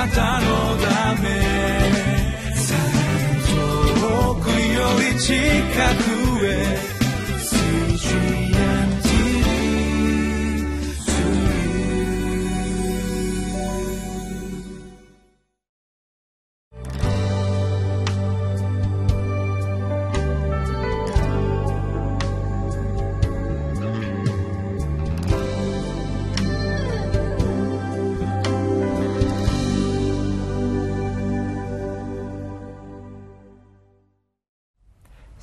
なたのため。遠くより近く。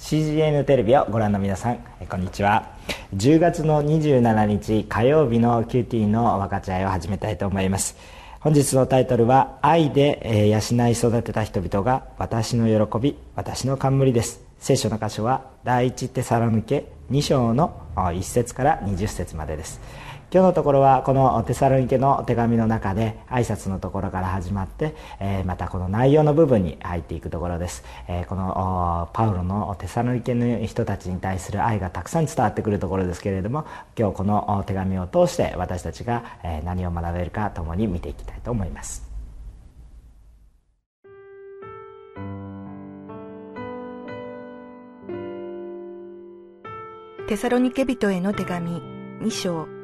CGN テレビをご覧の皆さんこんにちは。10月の27日火曜日の QT の分かち合いを始めたいと思います。本日のタイトルは「愛で養い育てた人々が私の喜び私の冠」です。聖書の箇所は第一テサロニケ2章の1節から20節までです。今日のところはこのテサロニケの手紙の中で挨拶のところから始まって、えまたこの内容の部分に入っていくところです、えこのパウロのテサロニケの人たちに対する愛がたくさん伝わってくるところですけれども今日この手紙を通して私たちが何を学べるか共に見ていきたいと思います。テサロニケ人への手紙2章。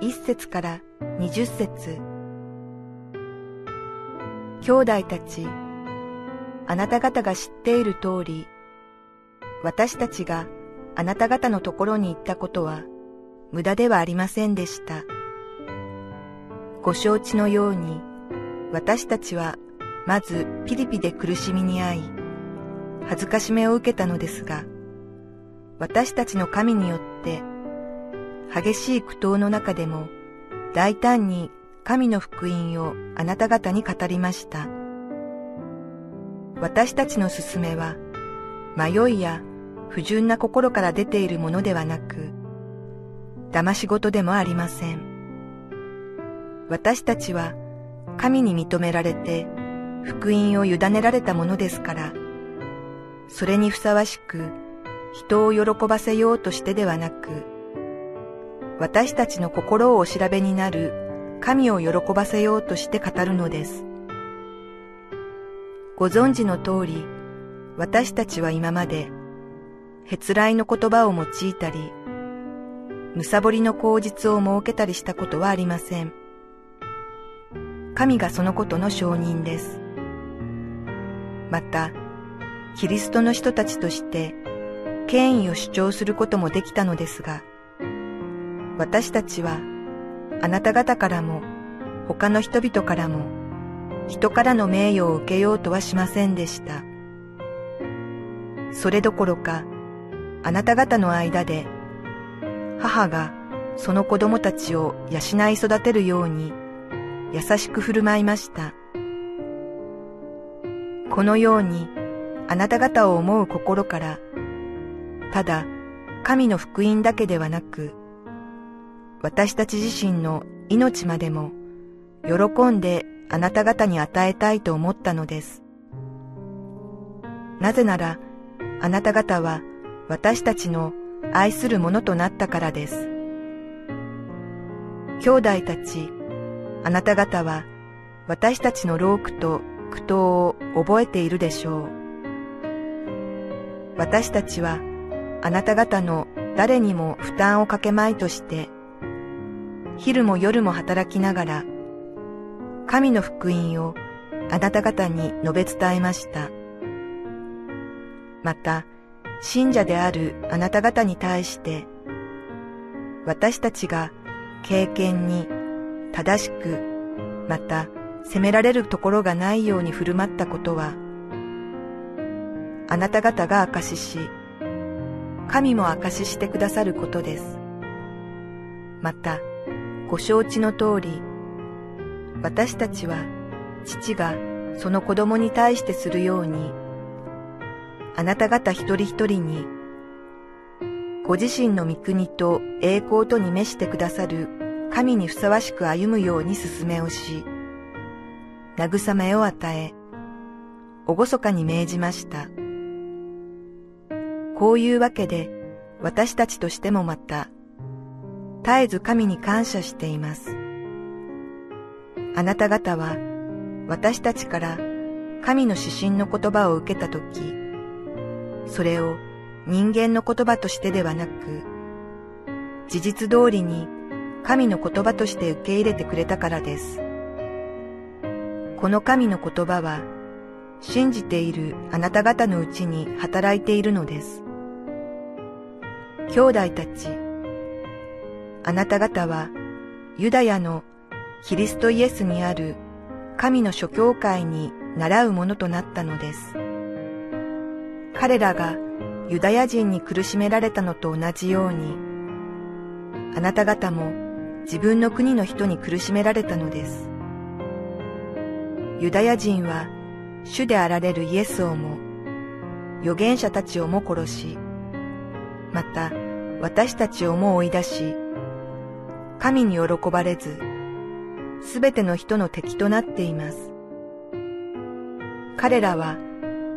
一節から二十節兄弟たち、あなた方が知っている通り、私たちがあなた方のところに行ったことは無駄ではありませんでした。ご承知のように、私たちはまずピリピで苦しみに遭い、恥ずかしめを受けたのですが、私たちの神によって激しい苦闘の中でも大胆に神の福音をあなた方に語りました。私たちの勧めは迷いや不純な心から出ているものではなく、騙し事でもありません。私たちは神に認められて福音を委ねられたものですから、それにふさわしく人を喜ばせようとしてではなく、私たちの心をお調べになる神を喜ばせようとして語るのです。ご存知の通り、私たちは今まで、へつらいの言葉を用いたり、むさぼりの口実を設けたりしたことはありません。神がそのことの証人です。また、キリストの人たちとして、権威を主張することもできたのですが、私たちはあなた方からも他の人々からも人からの名誉を受けようとはしませんでした。それどころかあなた方の間で母がその子供たちを養い育てるように優しく振る舞いました。このようにあなた方を思う心からただ神の福音だけではなく私たち自身の命までも喜んであなた方に与えたいと思ったのです。なぜなら、あなた方は私たちの愛するものとなったからです。兄弟たち、あなた方は私たちの労苦と苦闘を覚えているでしょう。私たちはあなた方の誰にも負担をかけまいとして昼も夜も働きながら、神の福音をあなた方に述べ伝えました。また、信者であるあなた方に対して、私たちが経験に正しく、また責められるところがないように振る舞ったことは、あなた方が証しし、神も証ししてくださることです。また、ご承知の通り、私たちは父がその子供に対してするように、あなた方一人一人に、ご自身の御国と栄光とに召してくださる神にふさわしく歩むように進めをし、慰めを与え、おごそかに命じました。こういうわけで、私たちとしてもまた、絶えず神に感謝しています。あなた方は私たちから神の指針の言葉を受けたとき、それを人間の言葉としてではなく、事実通りに神の言葉として受け入れてくれたからです。この神の言葉は、信じているあなた方のうちに働いているのです。兄弟たち、あなた方はユダヤのキリストイエスにある神の諸教会に習うものとなったのです。彼らがユダヤ人に苦しめられたのと同じように、あなた方も自分の国の人に苦しめられたのです。ユダヤ人は主であられるイエスをも、預言者たちをも殺し、また私たちをも追い出し、神に喜ばれず、すべての人の敵となっています。彼らは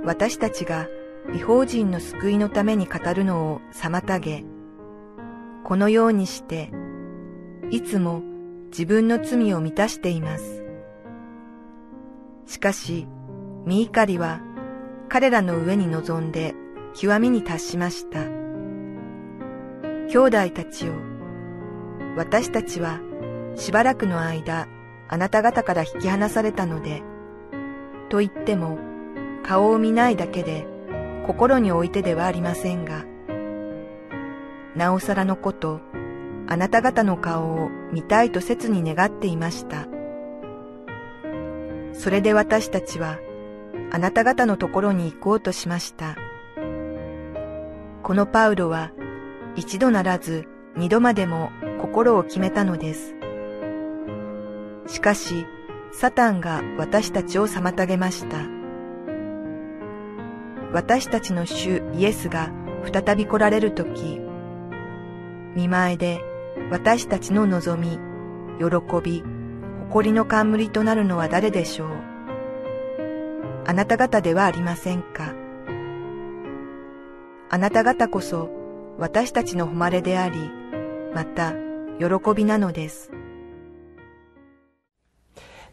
私たちが違法人の救いのために語るのを妨げ、このようにして、いつも自分の罪を満たしています。しかし、ミーカリは彼らの上に臨んで極みに達しました。兄弟たちよ、私たちはしばらくの間あなた方から引き離されたので、と言っても顔を見ないだけで心に置いてではありませんが、なおさらのこと、あなた方の顔を見たいと切に願っていました。それで私たちは、あなた方のところに行こうとしました。このパウロは、一度ならず二度までも心を決めたのです。しかし、サタンが私たちを妨げました。私たちの主イエスが再び来られるとき、見前で私たちの望み、喜び、誇りの冠となるのは誰でしょうあなた方ではありませんかあなた方こそ私たちの誉れであり、また喜びなのです。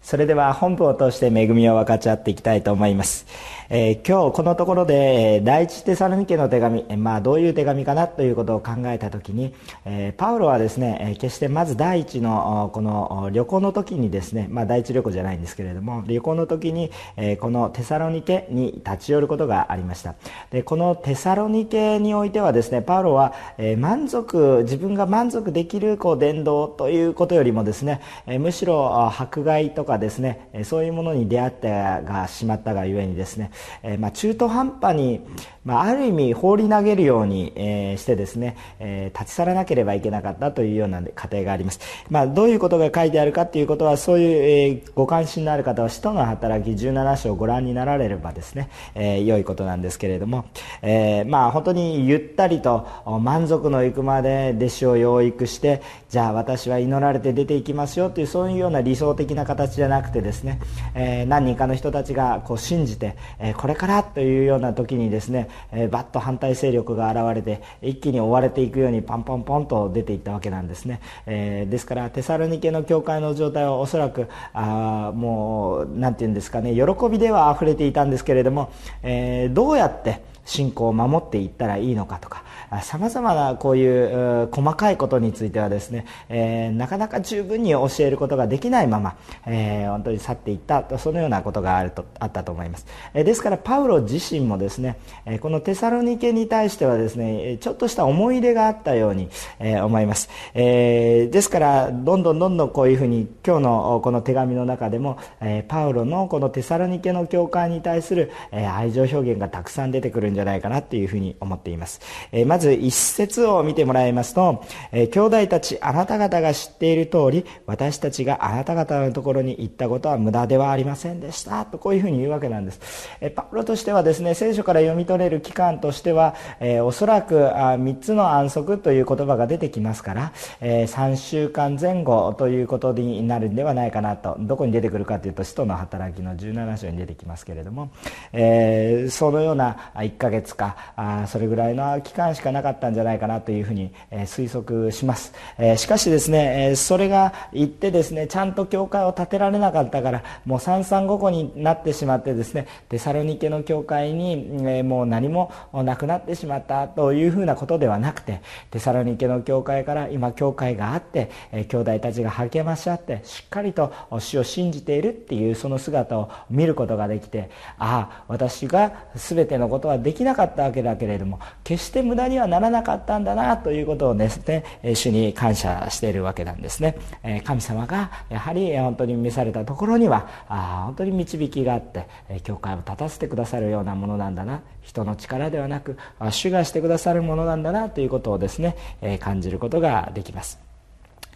それでは本文を通して恵みを分かち合っていきたいと思います。えー、今日このところで第一テサロニケの手紙、まあ、どういう手紙かなということを考えた時に、えー、パウロはですね決してまず第一のこの旅行の時にですね、まあ、第一旅行じゃないんですけれども旅行の時に、え、このテサロニケに立ち寄ることがありましたでこのテサロニケにおいてはですねパウロは、え、満足自分が満足できるこう伝道ということよりもですね、え、むしろ迫害とかですねそういうものに出会ってがしまったがゆえにですねえ、まあ、中途半端に、まあ、ある意味放り投げるように、え、してですね、え、立ち去らなければいけなかったというような過程があります、まあ、どういうことが書いてあるかということはそういう、えご関心のある方は使徒の働き17章をご覧になられればですね、え良いことなんですけれども、えまあ本当にゆったりと満足のいくまで弟子を養育してじゃあ私は祈られて出ていきますよというそういうような理想的な形じゃゃなくてですね、え何人かの人たちがこう信じて、えこれからというような時にですね、えバッと反対勢力が現れて一気に追われていくようにパンポンポンと出ていったわけなんですね、え、ですからテサロニケの教会の状態はおそらくあもう何て言うんですかね喜びでは溢れていたんですけれども、え、どうやって信仰を守っていったらいいのかとかさまざまなこういう細かいことについてはですね、えー、なかなか十分に教えることができないまま、えー、本当に去っていったとそのようなことがあるとあったと思います、えー、ですからパウロ自身もですね、えこのテサロニケに対してはですねちょっとした思い入れがあったように、え思います、えですからどんどんどんどんこういうふうに今日のこの手紙の中でも、えパウロのこのテサロニケの教会に対する、え愛情表現がたくさん出てくるんじゃないかなというふうに思っています、えまず一節を見てもらいますと、えー、兄弟たちあなた方が知っている通り私たちがあなた方のところに行ったことは無駄ではありませんでした。とこういうふうに言うわけなんです、えー、パウロとしてはですね聖書から読み取れる期間としては、えー、おそらくあ3つの安息という言葉が出てきますから、え、3週間前後ということになるんではないかなと。どこに出てくるかというと使徒の働きの17章に出てきますけれども、え、そのような1ヶ月かあそれぐらいの期間しかかなかったんじゃないかなというふうに、え推測します、えしかしですね、えそれが言ってですねちゃんと教会を建てられなかったからもう三々五個になってしまってですねテサロニケの教会に、えもう何もなくなってしまったというふうなことではなくてテサロニケの教会から今教会があって、え兄弟たちが励まし合ってしっかりと主を信じているっていうその姿を見ることができてああ私が全てのことはできなかったわけだけれども決して無駄ににはならなかったんだなということをですね主に感謝しているわけなんですね。神様がやはり本当に召されたところにはあ本当に導きがあって教会を立たせてくださるようなものなんだな。人の力ではなく主がしてくださるものなんだなということをですね感じることができます。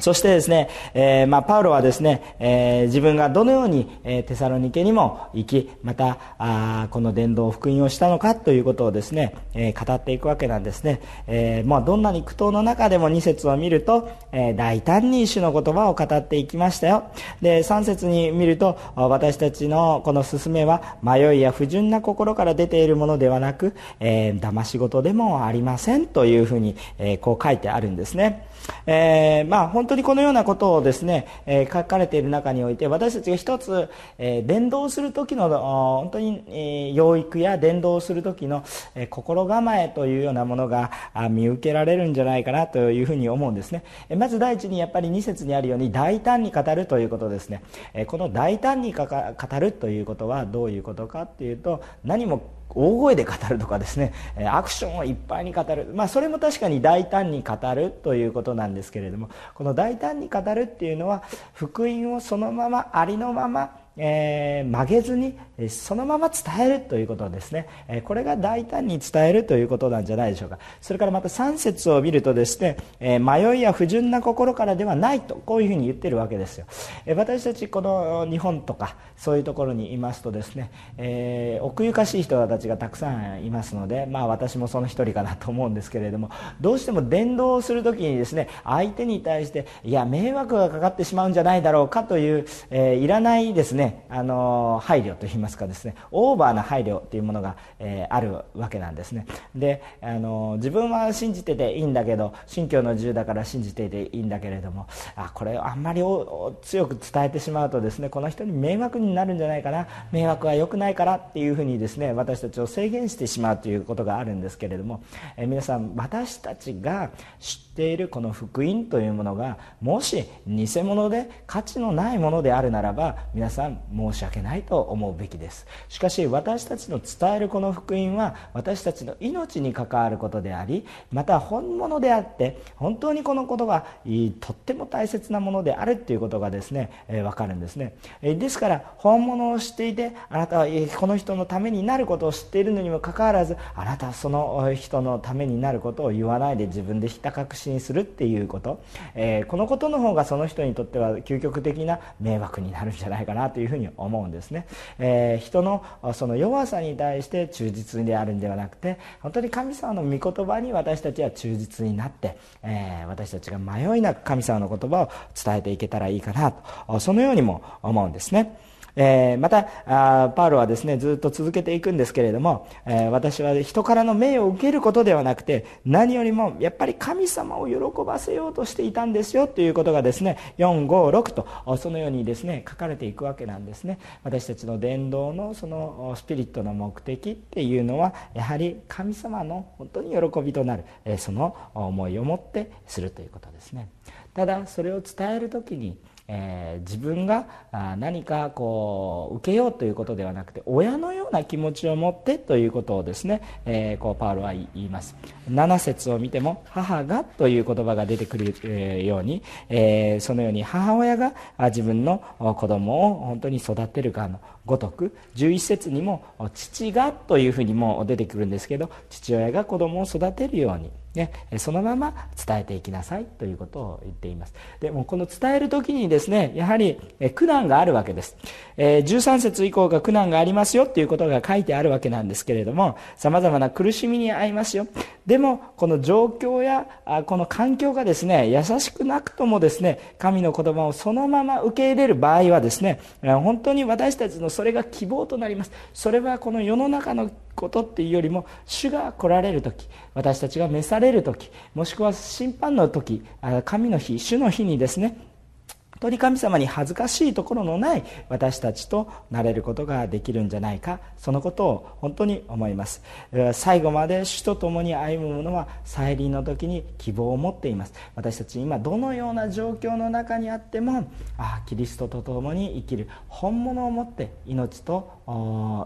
そしてですね、えー、まあ、パウロはですね、えー、自分がどのように、えー、テサロニケにも行き、また、あこの伝道福音をしたのかということをですね、え語っていくわけなんですね。えまあ、どんなに苦闘の中でも2節を見ると、え大胆に主の言葉を語っていきましたよ。で、3節に見ると、私たちのこの進めは、迷いや不純な心から出ているものではなく、え騙し事でもありませんというふうに、えこう書いてあるんですね。えー、まあ、本当にこのようなことをですね、えー、書かれている中において私たちが一つ、えー、伝道する時の本当に、えー、養育や伝道する時の、えー、心構えというようなものが見受けられるんじゃないかなというふうに思うんですね、えまず第一にやっぱり2節にあるように大胆に語るということですね、えこの大胆に語るということはどういうことかっていうと何も大声で語るとかですねアクションをいっぱいに語る、まあ、それも確かに大胆に語るということなんですけれどもこの大胆に語るっていうのは福音をそのままありのままえー、曲げずにそのまま伝えるということですね。えこれが大胆に伝えるということなんじゃないでしょうか。それからまた3節を見るとですねえ迷いや不純な心からではないとこういうふうに言ってるわけですよ。え私たちこの日本とかそういうところにいますとですね、えー、奥ゆかしい人たちがたくさんいますのでまあ私もその一人かなと思うんですけれどもどうしても伝道をする時にですね相手に対していや迷惑がかかってしまうんじゃないだろうかという、えー、いらないですねあの配慮といいますかですねオーバーな配慮というものが、えー、あるわけなんですね。であの自分は信じてていいんだけど信教の自由だから信じていていいんだけれどもあこれをあんまり強く伝えてしまうとですねこの人に迷惑になるんじゃないかな迷惑は良くないからっていうふうにですね私たちを制限してしまうということがあるんですけれども、えー、皆さん私たちが知っているこの福音というものがもし偽物で価値のないものであるならば皆さん申し訳ないと思うべきです。しかし私たちの伝えるこの福音は私たちの命に関わることでありまた本物であって本当にこのことがとっても大切なものであるということがですね、えー、分かるんですね、え、ですから本物を知っていてあなたはこの人のためになることを知っているのにもかかわらずあなたはその人のためになることを言わないで自分でひた隠しにするっていうこと、えー、このことの方がその人にとっては究極的な迷惑になるんじゃないかなというふうに思うんですね、えー、人のその弱さに対して忠実であるんではなくて本当に神様の御言葉に私たちは忠実になって、えー、私たちが迷いなく神様の言葉を伝えていけたらいいかなとそのようにも思うんですね。えー、またあパウロはですねずっと続けていくんですけれども、えー、私は人からの命を受けることではなくて何よりもやっぱり神様を喜ばせようとしていたんですよということがですね456とそのようにですね書かれていくわけなんですね。私たちの伝道のそのスピリットの目的っていうのはやはり神様の本当に喜びとなる、えー、その思いを持ってするということですね。ただそれを伝える時にえー、自分が何かこう受けようということではなくて親のような気持ちを持ってということをですね、えー、こうパウロは言います。7節を見ても「母が」という言葉が出てくるように、えー、そのように母親が自分の子供を本当に育てるかのごとく11節にも「父が」というふうにも出てくるんですけど父親が子供を育てるように。ね、そのまま伝えていきなさいということを言っています。でもこの伝える時にですねやはり苦難があるわけです、えー、13節以降が苦難がありますよということが書いてあるわけなんですけれどもさまざまな苦しみに遭いますよ。でもこの状況やこの環境がですね優しくなくともですね神の言葉をそのまま受け入れる場合はですね本当に私たちのそれが希望となります。それはこの世の中のことっていうよりも主が来られる時私たちが召される時もしくは審判の時神の日主の日にですね鳥神様に恥ずかしいところのない私たちとなれることができるんじゃないかそのことを本当に思います。最後まで主と共に歩む者は再臨の時に希望を持っています。私たち今どのような状況の中にあってもああキリストと共に生きる本物を持って命と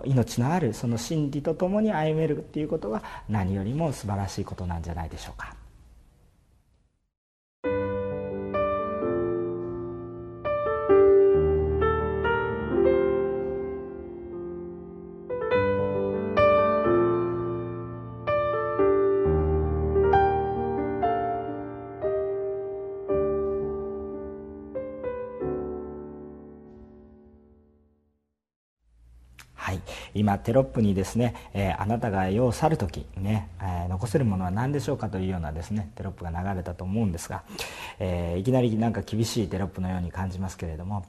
命のあるその真理と共に歩めるっていうことは何よりも素晴らしいことなんじゃないでしょうか。今テロップにですね、えー、あなたが世を去る時ね、えー、残せるものは何でしょうかというようなですねテロップが流れたと思うんですが、えー、いきなりなんか厳しいテロップのように感じますけれども、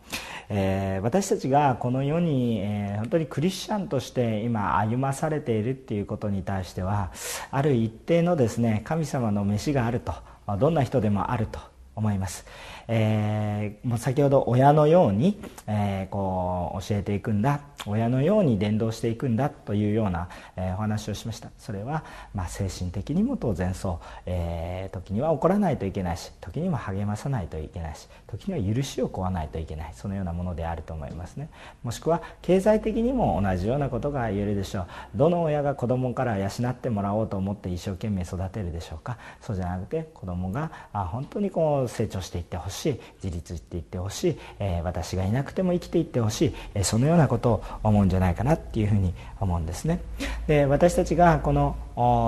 え私たちがこの世に、え本当にクリスチャンとして今歩まされているっていうことに対してはある一定のですね神様の召しがあるとどんな人でもあると思います。えー、もう先ほど親のように、えー、こう教えていくんだ。親のように伝道していくんだというような、えー、お話をしました。それは、まあ、精神的にも当然そう、えー、時には怒らないといけないし時には励まさないといけないし時には許しを請わないといけない。そのようなものであると思いますね。もしくは経済的にも同じようなことが言えるでしょう。どの親が子供から養ってもらおうと思って一生懸命育てるでしょうか。そうじゃなくて子供があ本当にこう成長していってほしい自立していってほしい、えー、私がいなくても生きていってほしい、えー、そのようなことを思うんじゃないかなっていうふうに思うんですね。で私たちがこの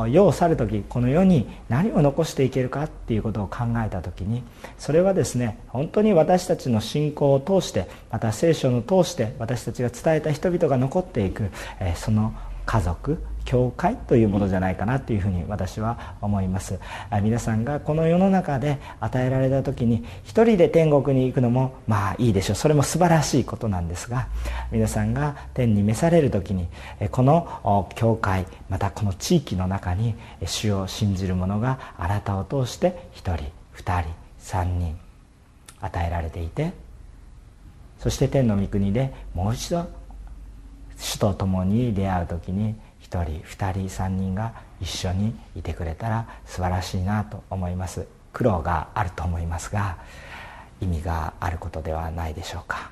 世を去る時この世に何を残していけるかっていうことを考えた時にそれはですね本当に私たちの信仰を通してまた聖書を通して私たちが伝えた人々が残っていく、えー、その家族教会というものじゃないかなというふうに私は思います。皆さんがこの世の中で与えられた時に一人で天国に行くのもまあいいでしょう。それも素晴らしいことなんですが皆さんが天に召される時にこの教会またこの地域の中に主を信じる者があなたを通して一人二人三人与えられていてそして天の御国でもう一度主と共に出会う時に1人2人3人が一緒にいてくれたら素晴らしいなと思います。苦労があると思いますが意味があることではないでしょうか。